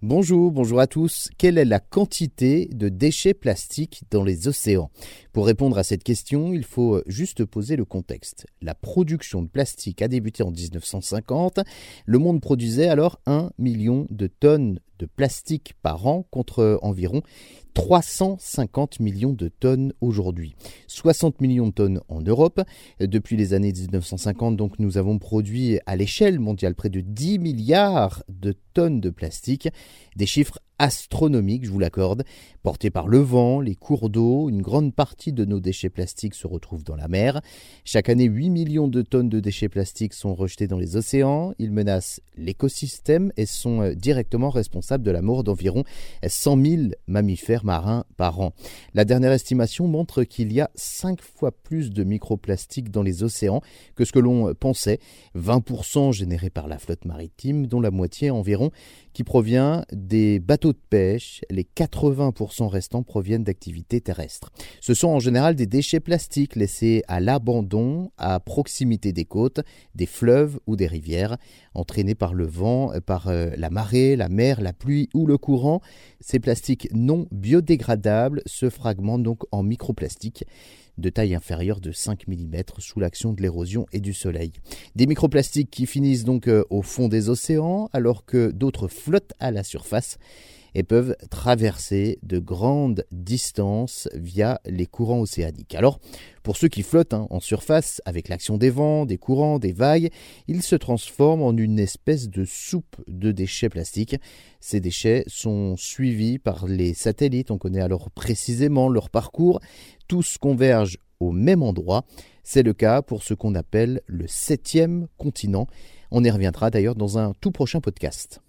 Bonjour, bonjour à tous. Quelle est la quantité de déchets plastiques dans les océans? Pour répondre à cette question, il faut juste poser le contexte. La production de plastique a débuté en 1950. Le monde produisait alors 1 million de tonnes de plastique par an contre environ 350 millions de tonnes aujourd'hui. 60 millions de tonnes en Europe. Depuis les années 1950, donc, nous avons produit à l'échelle mondiale près de 10 milliards de tonnes de plastique. Des chiffres astronomiques, je vous l'accorde, portés par le vent, les cours d'eau. Une grande partie de nos déchets plastiques se retrouvent dans la mer. Chaque année, 8 millions de tonnes de déchets plastiques sont rejetés dans les océans. Ils menacent l'écosystème et sont euh, directement responsables de la mort d'environ 100 000 mammifères marins par an. La dernière estimation montre qu'il y a 5 fois plus de microplastiques dans les océans que ce que l'on pensait. 20% générés par la flotte maritime, dont la moitié environ qui provient des bateaux de pêche. Les 80% restants proviennent d'activités terrestres. Ce sont en général des déchets plastiques laissés à l'abandon à proximité des côtes, des fleuves ou des rivières, entraînés par le vent, par euh, la marée, la mer, la pluie ou le courant. Ces plastiques non biodégradables se fragmentent donc en microplastiques de taille inférieure de 5 mm sous l'action de l'érosion et du soleil. Des microplastiques qui finissent donc euh, au fond des océans alors que d'autres flottent à la surface et peuvent traverser de grandes distances via les courants océaniques. Alors, pour ceux qui flottent hein, en surface avec l'action des vents, des courants, des vagues, ils se transforment en une espèce de soupe de déchets plastiques. Ces déchets sont suivis par les satellites, on connaît alors précisément leur parcours, tous convergent au même endroit. C'est le cas pour ce qu'on appelle le septième continent. On y reviendra d'ailleurs dans un tout prochain podcast.